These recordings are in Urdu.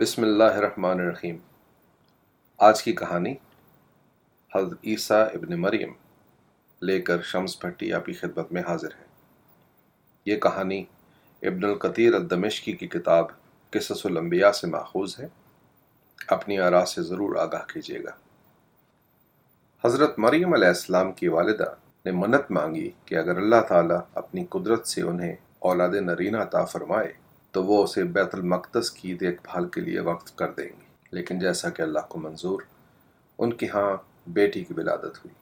بسم اللہ الرحمن الرحیم۔ آج کی کہانی حضرت عیسیٰ ابن مریم لے کر شمس بھٹی آپ کی خدمت میں حاضر ہے یہ کہانی ابن القطیر الدمشقی کی کتاب قصص الانبیاء سے ماخوذ ہے۔ اپنی آراء سے ضرور آگاہ کیجیے گا۔ حضرت مریم علیہ السلام کی والدہ نے منت مانگی کہ اگر اللہ تعالیٰ اپنی قدرت سے انہیں اولاد نرینہ عطا فرمائے تو وہ اسے بیت المقدس کی دیکھ بھال کے لیے وقف کر دیں گی لیکن جیسا کہ اللہ کو منظور، ان کی ہاں بیٹی کی ولادت ہوئی،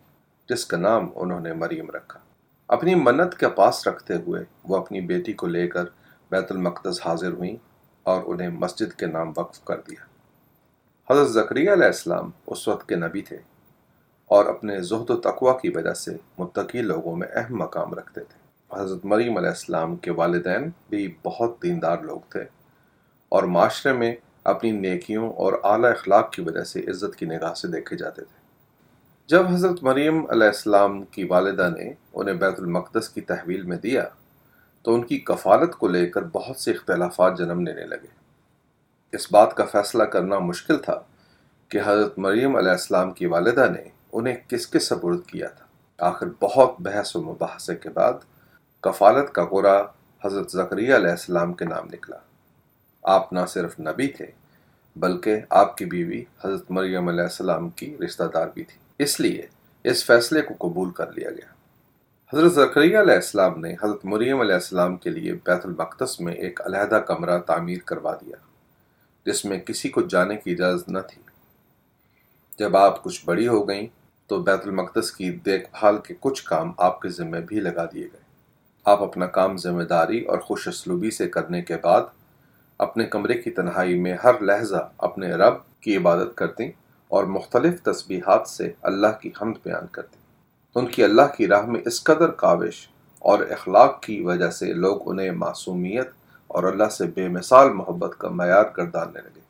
جس کا نام انہوں نے مریم رکھا۔ اپنی منت کے پاس رکھتے ہوئے وہ اپنی بیٹی کو لے کر بیت المقدس حاضر ہوئیں اور انہیں مسجد کے نام وقف کر دیا۔ حضرت ذکریہ علیہ السلام اس وقت کے نبی تھے اور اپنے زہد و تقوی کی وجہ سے متقی لوگوں میں اہم مقام رکھتے تھے۔ حضرت مریم علیہ السلام کے والدین بھی بہت دیندار لوگ تھے اور معاشرے میں اپنی نیکیوں اور اعلیٰ اخلاق کی وجہ سے عزت کی نگاہ سے دیکھے جاتے تھے۔ جب حضرت مریم علیہ السلام کی والدہ نے انہیں بیت المقدس کی تحویل میں دیا، تو ان کی کفالت کو لے کر بہت سے اختلافات جنم لینے لگے۔ اس بات کا فیصلہ کرنا مشکل تھا کہ حضرت مریم علیہ السلام کی والدہ نے انہیں کس کس سپرد کیا تھا۔ آخر بہت بحث و مباحثے کے بعد کفالت کا گورا حضرت ذکریہ علیہ السلام کے نام نکلا۔ آپ نہ صرف نبی تھے، بلکہ آپ کی بیوی حضرت مریم علیہ السلام کی رشتہ دار بھی تھی۔ اس لیے اس فیصلے کو قبول کر لیا گیا۔ حضرت ذکریہ علیہ السلام نے حضرت مریم علیہ السلام کے لیے بیت المقدس میں ایک علیحدہ کمرہ تعمیر کروا دیا، جس میں کسی کو جانے کی اجازت نہ تھی۔ جب آپ کچھ بڑی ہو گئیں تو بیت المقدس کی دیکھ بھال کے کچھ کام آپ کے ذمہ بھی لگا دیے گئے۔ آپ اپنا کام ذمہ داری اور خوش اسلوبی سے کرنے کے بعد اپنے کمرے کی تنہائی میں ہر لہجہ اپنے رب کی عبادت کرتے اور مختلف تسبیحات سے اللہ کی حمد بیان کرتے ان کی اللہ کی راہ میں اس قدر کاوش اور اخلاق کی وجہ سے لوگ انہیں معصومیت اور اللہ سے بے مثال محبت کا معیار گرداننے لگے۔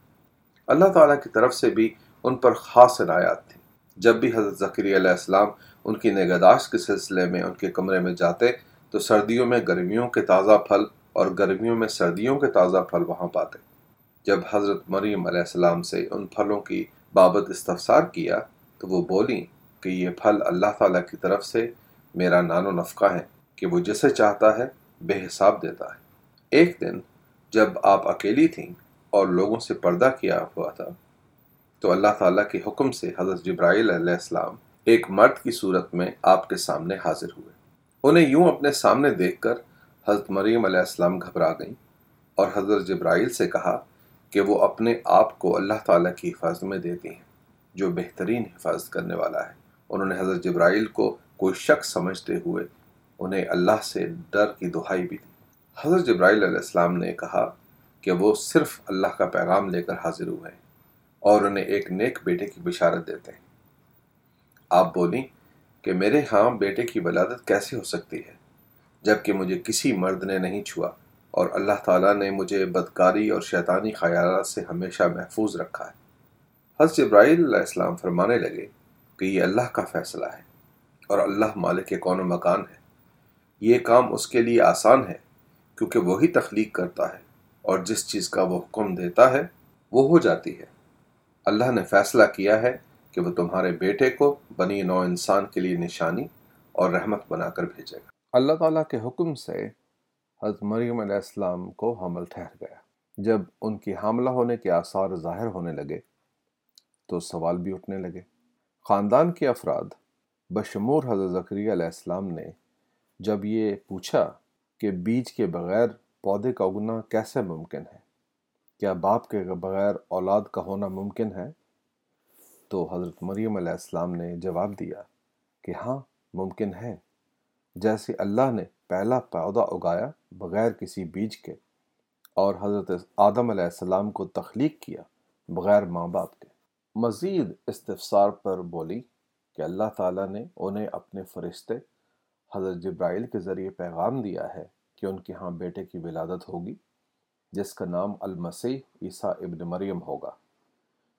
اللہ تعالیٰ کی طرف سے بھی ان پر خاص عنایات تھی جب بھی حضرت ذکری علیہ السلام ان کی نگہداشت کے سلسلے میں ان کے کمرے میں جاتے تو سردیوں میں گرمیوں کے تازہ پھل اور گرمیوں میں سردیوں کے تازہ پھل وہاں پاتے۔ جب حضرت مریم علیہ السلام سے ان پھلوں کی بابت استفسار کیا تو وہ بولیں کہ یہ پھل اللہ تعالیٰ کی طرف سے میرا نان و نفقہ ہے کہ وہ جسے چاہتا ہے بے حساب دیتا ہے۔ ایک دن جب آپ اکیلی تھیں اور لوگوں سے پردہ کیا ہوا تھا تو اللہ تعالیٰ کے حکم سے حضرت جبرائیل علیہ السلام ایک مرد کی صورت میں آپ کے سامنے حاضر ہوئے۔ انہیں یوں اپنے سامنے دیکھ کر حضرت مریم علیہ السلام گھبرا گئیں اور حضرت جبرائیل سے کہا کہ وہ اپنے آپ کو اللہ تعالیٰ کی حفاظت میں دیتی ہیں، جو بہترین حفاظت کرنے والا ہے۔ انہوں نے حضرت جبرائیل کو کوئی شخص سمجھتے ہوئے انہیں اللہ سے ڈر کی دہائی بھی دی۔ حضرت جبرائیل علیہ السلام نے کہا کہ وہ صرف اللہ کا پیغام لے کر حاضر ہوئے ہیں اور انہیں ایک نیک بیٹے کی بشارت دیتے ہیں۔ آپ بولیں کہ میرے ہاں بیٹے کی ولادت کیسے ہو سکتی ہے؟ جبکہ مجھے کسی مرد نے نہیں چھوا، اور اللہ تعالیٰ نے مجھے بدکاری اور شیطانی خیالات سے ہمیشہ محفوظ رکھا ہے۔ حضرت ابراہیل علیہ السلام فرمانے لگے کہ یہ اللہ کا فیصلہ ہے اور اللہ مالک کے کون و مکان ہے۔ یہ کام اس کے لیے آسان ہے، کیونکہ وہی تخلیق کرتا ہے اور جس چیز کا وہ حکم دیتا ہے، وہ ہو جاتی ہے۔ اللہ نے فیصلہ کیا ہے کہ وہ تمہارے بیٹے کو بنی نو انسان کے لیے نشانی اور رحمت بنا کر بھیجے گا۔ اللہ تعالیٰ کے حکم سے حضرت مریم علیہ السلام کو حمل ٹھہر گیا۔ جب ان کی حاملہ ہونے کے آثار ظاہر ہونے لگے، تو سوال بھی اٹھنے لگے۔ خاندان کے افراد بشمور حضرت ذکری علیہ السلام نے جب یہ پوچھا کہ بیج کے بغیر پودے کا اگنا کیسے ممکن ہے؟ کیا باپ کے بغیر اولاد کا ہونا ممکن ہے؟ تو حضرت مریم علیہ السلام نے جواب دیا کہ ہاں ممکن ہے۔ جیسے اللہ نے پہلا پودا اگایا بغیر کسی بیج کے، اور حضرت آدم علیہ السلام کو تخلیق کیا بغیر ماں باپ کے۔ مزید استفسار پر بولی کہ اللہ تعالیٰ نے انہیں اپنے فرشتے حضرت جبرائیل کے ذریعے پیغام دیا ہے کہ ان کے ہاں بیٹے کی ولادت ہوگی، جس کا نام المسیح عیسیٰ ابن مریم ہوگا،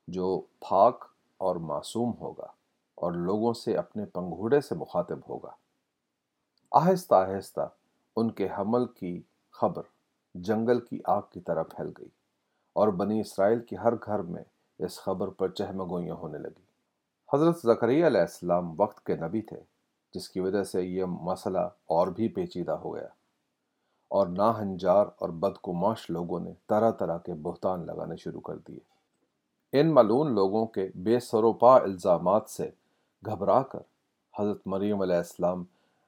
جو پھاک اور معصوم ہوگا اور لوگوں سے اپنے پنگھوڑے سے مخاطب ہوگا۔ آہستہ آہستہ ان کے حمل کی خبر جنگل کی آگ کی طرح پھیل گئی اور بنی اسرائیل کی ہر گھر میں اس خبر پر چہمگوئیاں ہونے لگی۔ حضرت زکریہ علیہ السلام وقت کے نبی تھے، جس کی وجہ سے یہ مسئلہ اور بھی پیچیدہ ہو گیا اور ناہنجار اور بدکماش لوگوں نے طرح طرح کے بہتان لگانے شروع کر دیے۔ ان ملون لوگوں کے بے سروپا الزامات سے گھبرا کر۔ حضرت مریم علیہ السلام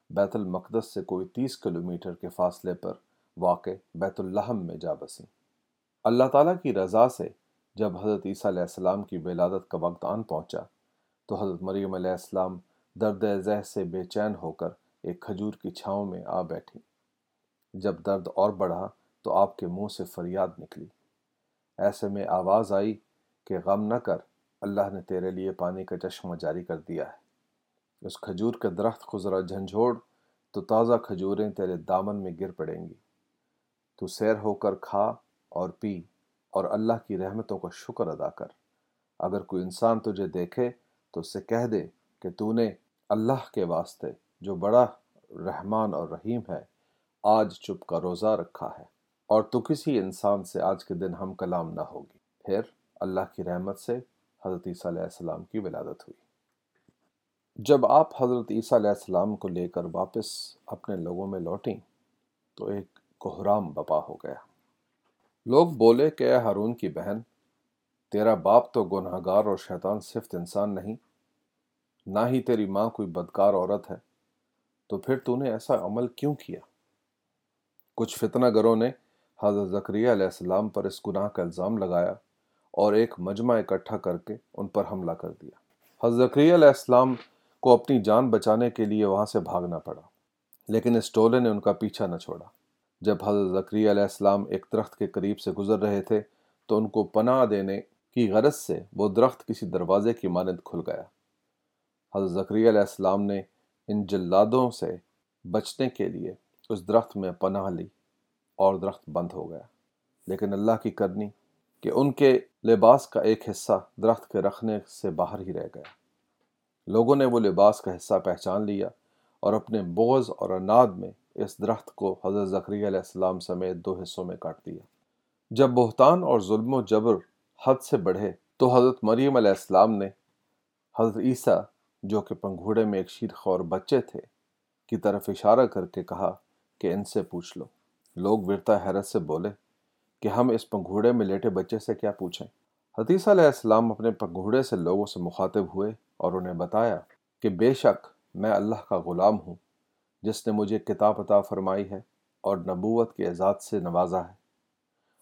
بیت المقدس سے کوئی تیس کلومیٹر کے فاصلے پر واقع بیت الحم میں جا بسیں۔ اللہ تعالیٰ کی رضا سے جب حضرت عیسیٰ علیہ السلام کی ولادت کا وقت آن پہنچا، تو حضرت مریم علیہ السلام درد ذہ سے بے چین ہو کر ایک کھجور کی چھاؤں میں آ بیٹھی جب درد اور بڑھا تو آپ کے منہ سے فریاد نکلی۔ ایسے میں آواز آئی کہ غم نہ کر، اللہ نے تیرے لیے پانی کا چشمہ جاری کر دیا ہے۔ اس کھجور کے درخت کو ذرا جھنجھوڑ، تو تازہ کھجوریں تیرے دامن میں گر پڑیں گی۔ تو سیر ہو کر کھا اور پی، اور اللہ کی رحمتوں کا شکر ادا کر۔ اگر کوئی انسان تجھے دیکھے، تو اس سے کہہ دے کہ تو نے اللہ کے واسطے، جو بڑا رحمان اور رحیم ہے، آج چپ کا روزہ رکھا ہے، اور تو کسی انسان سے آج کے دن ہم کلام نہ ہوگی۔ پھر اللہ کی رحمت سے حضرت عیسیٰ علیہ السلام کی ولادت ہوئی۔ جب آپ حضرت عیسیٰ علیہ السلام کو لے کر واپس اپنے لوگوں میں لوٹیں تو ایک کوہرام بپا ہو گیا۔ لوگ بولے کہ اے ہارون کی بہن، تیرا باپ تو گناہ گار اور شیطان صفت انسان نہیں، نہ ہی تیری ماں کوئی بدکار عورت ہے، تو پھر تو نے ایسا عمل کیوں کیا؟ کچھ فتنہ گروں نے حضرت ذکریہ علیہ السلام پر اس گناہ کا الزام لگایا۔ اور ایک مجمع اکٹھا کر کے ان پر حملہ کر دیا۔ حضرت ذکریہ علیہ السلام کو اپنی جان بچانے کے لیے وہاں سے بھاگنا پڑا، لیکن اس ٹولے نے ان کا پیچھا نہ چھوڑا۔ جب حضرت ذکریہ علیہ السلام ایک درخت کے قریب سے گزر رہے تھے، تو ان کو پناہ دینے کی غرض سے وہ درخت کسی دروازے کی مانند کھل گیا۔ حضرت ذکریہ علیہ السلام نے ان جلادوں سے بچنے کے لیے اس درخت میں پناہ لی اور درخت بند ہو گیا۔ لیکن اللہ کی کرنی کہ ان کے لباس کا ایک حصہ درخت کے رکھنے سے باہر ہی رہ گیا۔ لوگوں نے وہ لباس کا حصہ پہچان لیا اور اپنے بغض اور اناد میں اس درخت کو حضرت ذکری علیہ السلام سمیت دو حصوں میں کاٹ دیا۔ جب بہتان اور ظلم و جبر حد سے بڑھے تو حضرت مریم علیہ السلام نے حضرت عیسیٰ، جو کہ پنگھوڑے میں ایک شیر خور بچے تھے، کی طرف اشارہ کر کے کہا کہ ان سے پوچھ لو۔ لوگ ورتا حیرت سے بولے کہ ہم اس پنگھوڑے میں لیٹے بچے سے کیا پوچھیں۔ حدیث علیہ السلام اپنے پنگھوڑے سے لوگوں سے مخاطب ہوئے اور انہیں بتایا کہ بے شک میں اللہ کا غلام ہوں، جس نے مجھے کتاب عطا فرمائی ہے اور نبوت کے اعزاز سے نوازا ہے۔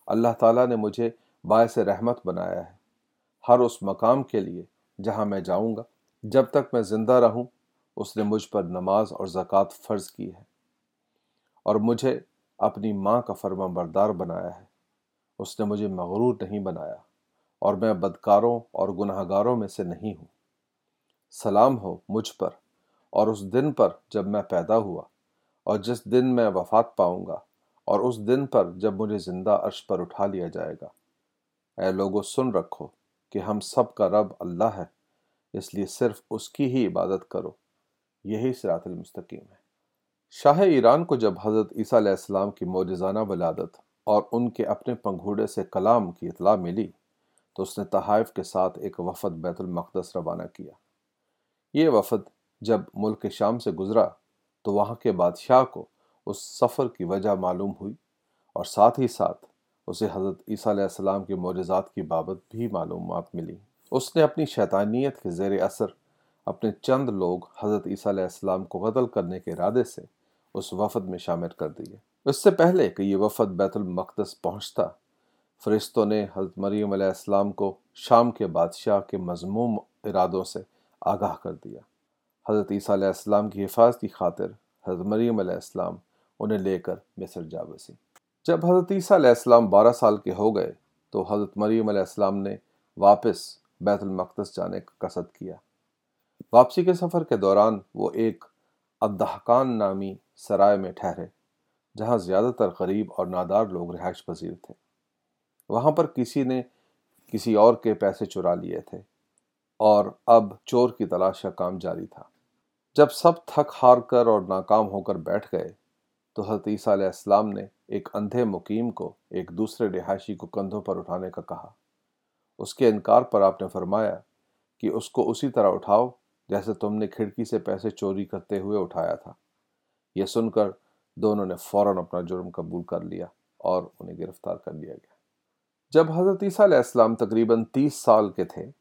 اللہ تعالیٰ نے مجھے باعث رحمت بنایا ہے۔ ہر اس مقام کے لیے جہاں میں جاؤں گا، جب تک میں زندہ رہوں، اس نے مجھ پر نماز اور زکوٰۃ فرض کی ہے اور مجھے اپنی ماں کا فرما بردار بنایا ہے۔ اس نے مجھے مغرور نہیں بنایا اور میں بدکاروں اور گناہ گاروں میں سے نہیں ہوں۔ سلام ہو مجھ پر اور اس دن پر جب میں پیدا ہوا اور جس دن میں وفات پاؤں گا اور اس دن پر جب مجھے زندہ عرش پر اٹھا لیا جائے گا۔ اے لوگوں سن رکھو کہ ہم سب کا رب اللہ ہے، اس لیے صرف اس کی ہی عبادت کرو۔ یہی سرات المستقیم ہے۔ شاہ ایران کو جب حضرت عیسیٰ علیہ السلام کی موجزانہ ولادت اور ان کے اپنے پنگھوڑے سے کلام کی اطلاع ملی تو اس نے تحائف کے ساتھ ایک وفد بیت المقدس روانہ کیا۔ یہ وفد جب ملک شام سے گزرا تو وہاں کے بادشاہ کو اس سفر کی وجہ معلوم ہوئی اور ساتھ ہی ساتھ اسے حضرت عیسیٰ علیہ السلام کے معجزات کی بابت بھی معلومات ملی۔ اس نے اپنی شیطانیت کے زیر اثر اپنے چند لوگ حضرت عیسیٰ علیہ السلام کو قتل کرنے کے ارادے سے اس وفد میں شامل کر دیے۔ اس سے پہلے کہ یہ وفد بیت المقدس پہنچتا، فرشتوں نے حضرت مریم علیہ السلام کو شام کے بادشاہ کے مضموم ارادوں سے آگاہ کر دیا۔ حضرت عیسیٰ علیہ السلام کی حفاظت کی خاطر حضرت مریم علیہ السلام انہیں لے کر مصر جا بسی۔ جب حضرت عیسیٰ علیہ السلام بارہ سال کے ہو گئے، تو حضرت مریم علیہ السلام نے واپس بیت المقدس جانے کا قصد کیا۔ واپسی کے سفر کے دوران وہ ایک ادحکان نامی سرائے میں ٹھہرے۔ جہاں زیادہ تر غریب اور نادار لوگ رہائش پذیر تھے۔ وہاں پر کسی نے کسی اور کے پیسے چرا لیے تھے اور اب چور کی تلاش کا کام جاری تھا۔ جب سب تھک ہار کر اور ناکام ہو کر بیٹھ گئے تو حضرت عیسیٰ علیہ السلام نے ایک اندھے مقیم کو ایک دوسرے رہائشی کو کندھوں پر اٹھانے کا کہا۔ اس کے انکار پر آپ نے فرمایا کہ اس کو اسی طرح اٹھاؤ جیسے تم نے کھڑکی سے پیسے چوری کرتے ہوئے اٹھایا تھا۔ یہ سن کر دونوں نے فوراً اپنا جرم قبول کر لیا اور انہیں گرفتار کر لیا گیا۔ جب حضرت عیسیٰ علیہ السلام تقریباً تیس سال کے تھے،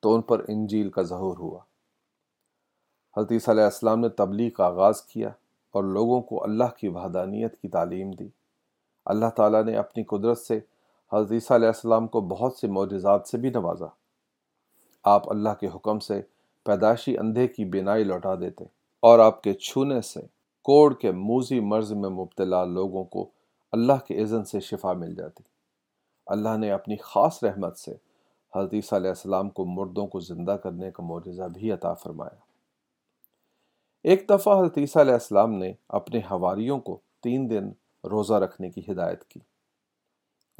تو ان پر انجیل کا ظہور ہوا۔ حضرت عیسیٰ علیہ السلام نے تبلیغ کا آغاز کیا اور لوگوں کو اللہ کی وحدانیت کی تعلیم دی۔ اللہ تعالیٰ نے اپنی قدرت سے حضرت عیسیٰ علیہ السلام کو بہت سے معجزات سے بھی نوازا۔ آپ اللہ کے حکم سے پیدائشی اندھے کی بینائی لوٹا دیتے اور آپ کے چھونے سے کوڑ کے موزی مرض میں مبتلا لوگوں کو اللہ کے اذن سے شفا مل جاتی۔ اللہ نے اپنی خاص رحمت سے حضرت عیسیٰ علیہ السلام کو مردوں کو زندہ کرنے کا معجزہ بھی عطا فرمایا۔ ایک دفعہ حضرت عیسیٰ علیہ السلام نے اپنے حواریوں کو تین دن روزہ رکھنے کی ہدایت کی۔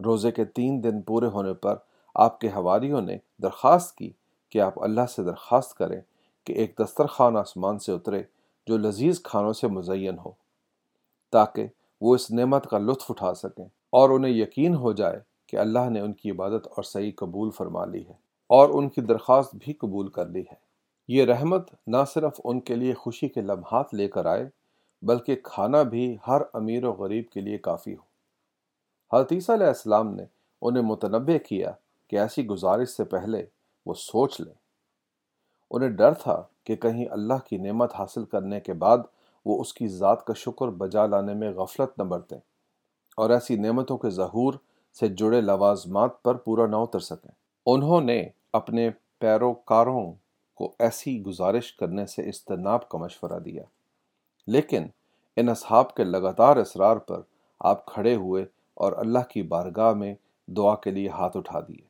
روزے کے تین دن پورے ہونے پر آپ کے حواریوں نے درخواست کی کہ آپ اللہ سے درخواست کریں کہ ایک دسترخوان آسمان سے اترے جو لذیذ کھانوں سے مزین ہو، تاکہ وہ اس نعمت کا لطف اٹھا سکیں اور انہیں یقین ہو جائے کہ اللہ نے ان کی عبادت اور صحیح قبول فرما لی ہے اور ان کی درخواست بھی قبول کر لی ہے۔ یہ رحمت نہ صرف ان کے لیے خوشی کے لمحات لے کر آئے، بلکہ کھانا بھی ہر امیر و غریب کے لیے کافی ہو۔ حتیثہ علیہ السلام نے انہیں متنوع کیا کہ ایسی گزارش سے پہلے وہ سوچ لیں۔ انہیں ڈر تھا کہ کہیں اللہ کی نعمت حاصل کرنے کے بعد وہ اس کی ذات کا شکر بجا لانے میں غفلت نہ برتیں اور ایسی نعمتوں کے ظہور سے جڑے لوازمات پر پورا نہ اتر سکیں۔ انہوں نے اپنے پیروکاروں کو ایسی گزارش کرنے سے استناب کا مشورہ دیا۔ لیکن ان اصحاب کے لگاتار اصرار پر آپ کھڑے ہوئے اور اللہ کی بارگاہ میں دعا کے لیے ہاتھ اٹھا دیے۔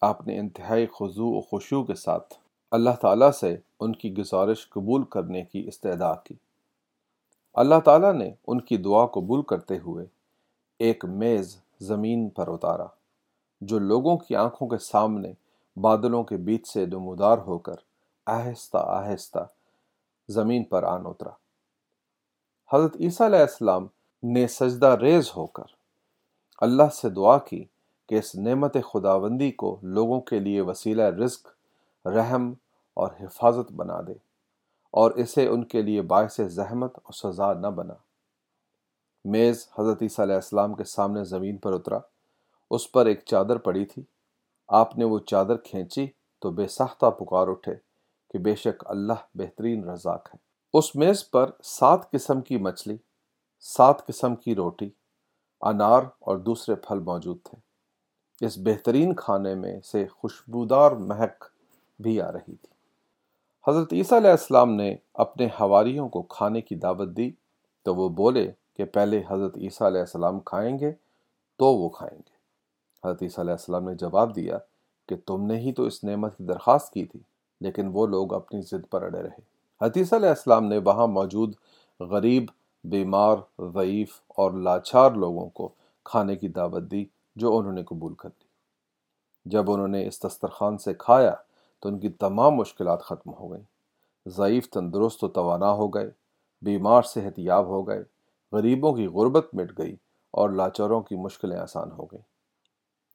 آپ نے انتہائی خضوع و خوشو کے ساتھ اللہ تعالیٰ سے ان کی گزارش قبول کرنے کی استعدا کی۔ اللہ تعالیٰ نے ان کی دعا قبول کرتے ہوئے ایک میز زمین پر اتارا، جو لوگوں کی آنکھوں کے سامنے بادلوں کے بیچ سے نمودار ہو کر آہستہ آہستہ زمین پر آن اترا۔ حضرت عیسیٰ علیہ السلام نے سجدہ ریز ہو کر اللہ سے دعا کی کہ اس نعمت خداوندی کو لوگوں کے لیے وسیلہ رزق رحم اور حفاظت بنا دے اور اسے ان کے لیے باعث زحمت اور سزا نہ بنا۔ میز حضرت عیسیٰ علیہ السلام کے سامنے زمین پر اترا۔ اس پر ایک چادر پڑی تھی۔ آپ نے وہ چادر کھینچی تو بے ساختہ پکار اٹھے کہ بے شک اللہ بہترین رزاق ہے۔ اس میز پر سات قسم کی مچھلی، سات قسم کی روٹی، انار اور دوسرے پھل موجود تھے۔ اس بہترین کھانے میں سے خوشبودار مہک بھی آ رہی تھی۔ حضرت عیسیٰ علیہ السلام نے اپنے حواریوں کو کھانے کی دعوت دی تو وہ بولے کہ پہلے حضرت عیسیٰ علیہ السلام کھائیں گے تو وہ کھائیں گے۔ حضرت عیسیٰ علیہ السلام نے جواب دیا کہ تم نے ہی تو اس نعمت کی درخواست کی تھی، لیکن وہ لوگ اپنی ضد پر اڑے رہے۔ حضرت عیسیٰ علیہ السلام نے وہاں موجود غریب، بیمار، ضعیف اور لاچار لوگوں کو کھانے کی دعوت دی جو انہوں نے قبول کر لی۔ جب انہوں نے اس دسترخوان سے کھایا تو ان کی تمام مشکلات ختم ہو گئیں۔ ضعیف، تندرست و توانا ہو گئے۔ بیمار، صحت یاب ہو گئے۔ غریبوں کی غربت مٹ گئی اور لاچاروں کی مشکلیں آسان ہو گئیں۔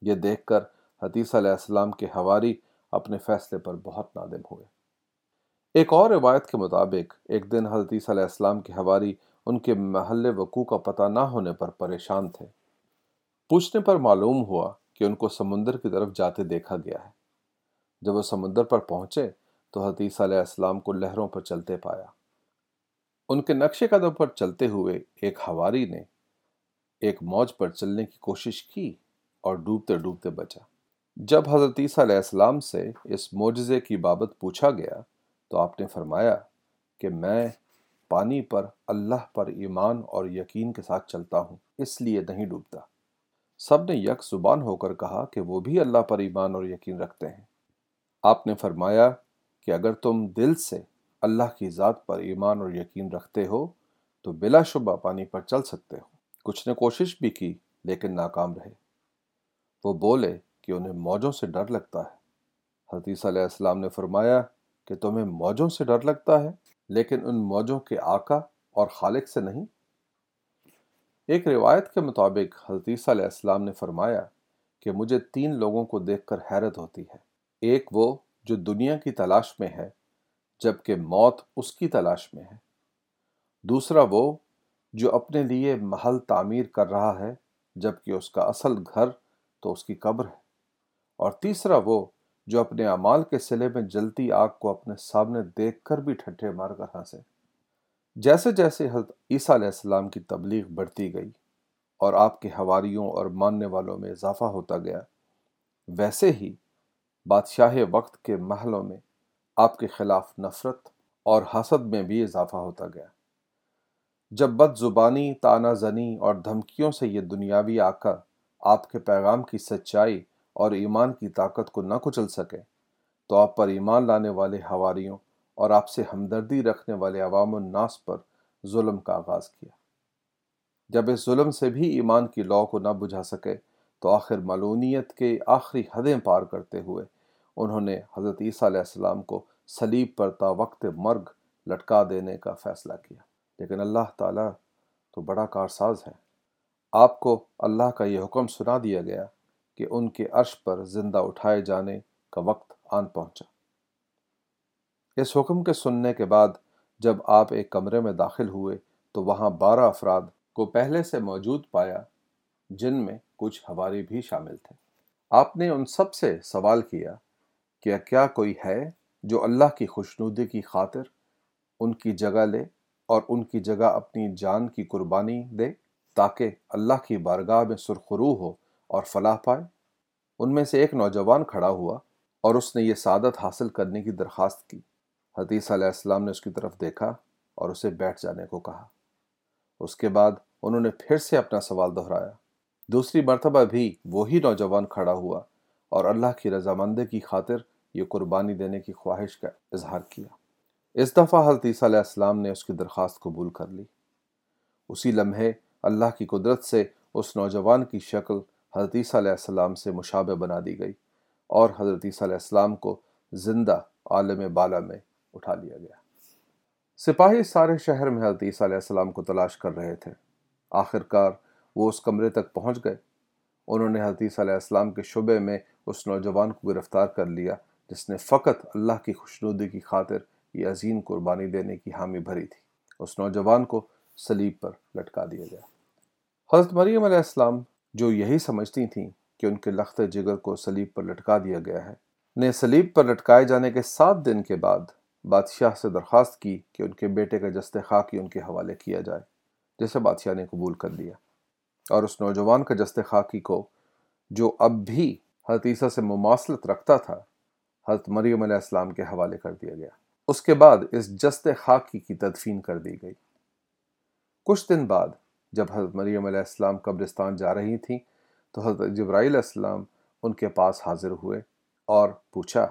یہ دیکھ کر حتیث علیہ السلام کے حواری اپنے فیصلے پر بہت نادم ہوئے۔ ایک اور روایت کے مطابق، ایک دن حدیث علیہ السلام کے حواری ان کے محل وقوع کا پتہ نہ ہونے پر پریشان تھے۔ پوچھنے پر معلوم ہوا کہ ان کو سمندر کی طرف جاتے دیکھا گیا ہے۔ جب وہ سمندر پر پہنچے تو حدیث علیہ السلام کو لہروں پر چلتے پایا۔ ان کے نقش قدم پر چلتے ہوئے ایک ہواری نے ایک موج پر چلنے کی کوشش کی اور ڈوبتے ڈوبتے بچا۔ جب حضرت عیسیٰ علیہ السلام سے اس معجزے کی بابت پوچھا گیا تو آپ نے فرمایا کہ میں پانی پر اللہ پر ایمان اور یقین کے ساتھ چلتا ہوں، اس لیے نہیں ڈوبتا۔ سب نے یک زبان ہو کر کہا کہ وہ بھی اللہ پر ایمان اور یقین رکھتے ہیں۔ آپ نے فرمایا کہ اگر تم دل سے اللہ کی ذات پر ایمان اور یقین رکھتے ہو، تو بلا شبہ پانی پر چل سکتے ہو۔ کچھ نے کوشش بھی کی، لیکن ناکام رہے۔ وہ بولے کہ انہیں موجوں سے ڈر لگتا ہے۔ حدیث علیہ السلام نے فرمایا کہ تمہیں موجوں سے ڈر لگتا ہے، لیکن ان موجوں کے آقا اور خالق سے نہیں۔ ایک روایت کے مطابق حضرت عیسیٰ علیہ السلام نے فرمایا کہ مجھے تین لوگوں کو دیکھ کر حیرت ہوتی ہے۔ ایک وہ جو دنیا کی تلاش میں ہے، جبکہ موت اس کی تلاش میں ہے۔ دوسرا وہ جو اپنے لیے محل تعمیر کر رہا ہے، جبکہ اس کا اصل گھر تو اس کی قبر ہے۔ اور تیسرا وہ جو اپنے اعمال کے سلے میں جلتی آگ کو اپنے سامنے دیکھ کر بھی ٹھٹھے مار کر ہنسے۔ جیسے جیسے حضرت عیسیٰ علیہ السلام کی تبلیغ بڑھتی گئی اور آپ کے حواریوں اور ماننے والوں میں اضافہ ہوتا گیا، ویسے ہی بادشاہ وقت کے محلوں میں آپ کے خلاف نفرت اور حسد میں بھی اضافہ ہوتا گیا۔ جب بد زبانی تانہ زنی اور دھمکیوں سے یہ دنیاوی آقا آپ کے پیغام کی سچائی اور ایمان کی طاقت کو نہ کچل سکے، تو آپ پر ایمان لانے والے حواریوں اور آپ سے ہمدردی رکھنے والے عوام الناس پر ظلم کا آغاز کیا۔ جب اس ظلم سے بھی ایمان کی لو کو نہ بجھا سکے، تو آخر ملونیت کے آخری حدیں پار کرتے ہوئے انہوں نے حضرت عیسیٰ علیہ السلام کو سلیب پر تا وقت مرگ لٹکا دینے کا فیصلہ کیا۔ لیکن اللہ تعالیٰ تو بڑا کارساز ہے آپ کو اللہ کا یہ حکم سنا دیا گیا کہ ان کے عرش پر زندہ اٹھائے جانے کا وقت آن پہنچا۔ اس حکم کے سننے کے بعد جب آپ ایک کمرے میں داخل ہوئے تو وہاں بارہ افراد کو پہلے سے موجود پایا جن میں کچھ ہواری بھی شامل تھے۔ آپ نے ان سب سے سوال کیا کہ کیا کوئی ہے جو اللہ کی خوشنودی کی خاطر ان کی جگہ لے اور ان کی جگہ اپنی جان کی قربانی دے تاکہ اللہ کی بارگاہ میں سرخرو ہو اور فلاح پائے؟ ان میں سے ایک نوجوان کھڑا ہوا اور اس نے یہ سعادت حاصل کرنے کی درخواست کی۔ حدیث علیہ السلام نے اس کی طرف دیکھا اور اسے بیٹھ جانے کو کہا۔ اس کے بعد انہوں نے پھر سے اپنا سوال دہرایا۔ دوسری مرتبہ بھی وہی نوجوان کھڑا ہوا اور اللہ کی رضامندی کی خاطر یہ قربانی دینے کی خواہش کا اظہار کیا۔ اس دفعہ حضرت عیسیٰ علیہ السلام نے اس کی درخواست قبول کر لی۔ اسی لمحے اللہ کی قدرت سے اس نوجوان کی شکل حضرت عیسیٰ علیہ السلام سے مشابہ بنا دی گئی اور حضرت عیسیٰ علیہ السلام کو زندہ عالم بالا میں اٹھا لیا گیا۔ سپاہی سارے شہر میں حضرت عیسیٰ علیہ السلام کو تلاش کر رہے تھے۔ آخر کار وہ اس کمرے تک پہنچ گئے۔ انہوں نے حضرت عیسیٰ علیہ السلام کے شعبے میں اس نوجوان کو گرفتار کر لیا جس نے فقط اللہ کی خوشنودی کی خاطر یہ عظیم قربانی دینے کی حامی بھری تھی۔ اس نوجوان کو سلیب پر لٹکا دیا گیا۔ حضرت مریم علیہ السلام جو یہی سمجھتی تھیں کہ ان کے لخت جگر کو سلیب پر لٹکا دیا گیا ہے، نے سلیب پر لٹکائے جانے کے سات دن کے بعد بادشاہ سے درخواست کی کہ ان کے بیٹے کا جست خاکی ان کے حوالے کیا جائے، جسے بادشاہ نے قبول کر لیا۔ اور اس نوجوان کا جست خاکی کو جو اب بھی حضرت عیسیٰ سے مماثلت رکھتا تھا حضرت مریم علیہ السلام کے حوالے کر دیا گیا۔ اس کے بعد اس جست خاکی کی تدفین کر دی گئی۔ کچھ دن بعد جب حضرت مریم علیہ السلام قبرستان جا رہی تھیں، تو حضرت جبرائیل علیہ السلام ان کے پاس حاضر ہوئے اور پوچھا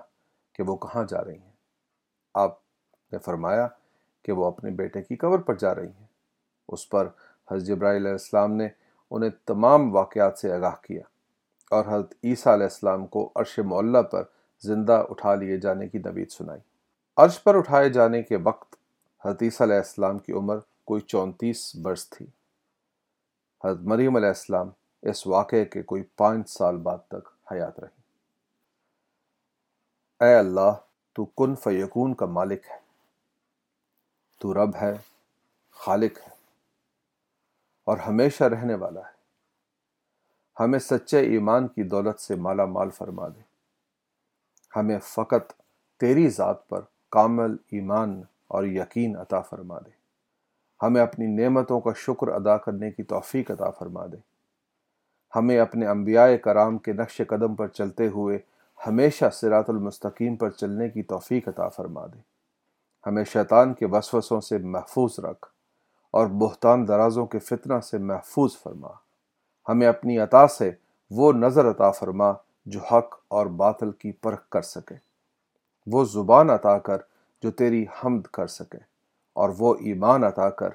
کہ وہ کہاں جا رہی ہیں۔ آپ نے فرمایا کہ وہ اپنے بیٹے کی قبر پر جا رہی ہیں۔ اس پر حضرت جبرائیل علیہ السلام نے انہیں تمام واقعات سے آگاہ کیا اور حضرت عیسیٰ علیہ السلام کو عرش معلّہ پر زندہ اٹھا لیے جانے کی نوید سنائی۔ عرش پر اٹھائے جانے کے وقت حضرت عیسیٰ علیہ السلام کی عمر کوئی چونتیس برس تھی۔ حضرت مریم علیہ السلام اس واقعے کے کوئی پانچ سال بعد تک حیات رہی اے اللہ، تو کن فیکون کا مالک ہے؟ تو رب ہے، خالق ہے، اور ہمیشہ رہنے والا ہے۔ ہمیں سچے ایمان کی دولت سے مالا مال فرما دے۔ ہمیں فقط تیری ذات پر کامل ایمان اور یقین عطا فرما دے۔ ہمیں اپنی نعمتوں کا شکر ادا کرنے کی توفیق عطا فرما دے۔ ہمیں اپنے انبیاء کرام کے نقش قدم پر چلتے ہوئے ہمیشہ سرات المستقیم پر چلنے کی توفیق عطا فرما دے۔ ہمیں شیطان کے وسوسوں سے محفوظ رکھ اور بہتان درازوں کے فتنہ سے محفوظ فرما۔ ہمیں اپنی عطا سے وہ نظر عطا فرما جو حق اور باطل کی پرکھ کر سکے۔ وہ زبان عطا کر جو تیری حمد کر سکے، اور وہ ایمان عطا کر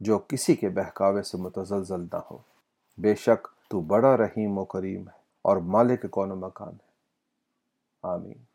جو کسی کے بہکاوے سے متزلزل نہ ہو۔ بے شک تو بڑا رحیم و کریم ہے اور مالک کون مکان ہے۔ آمین۔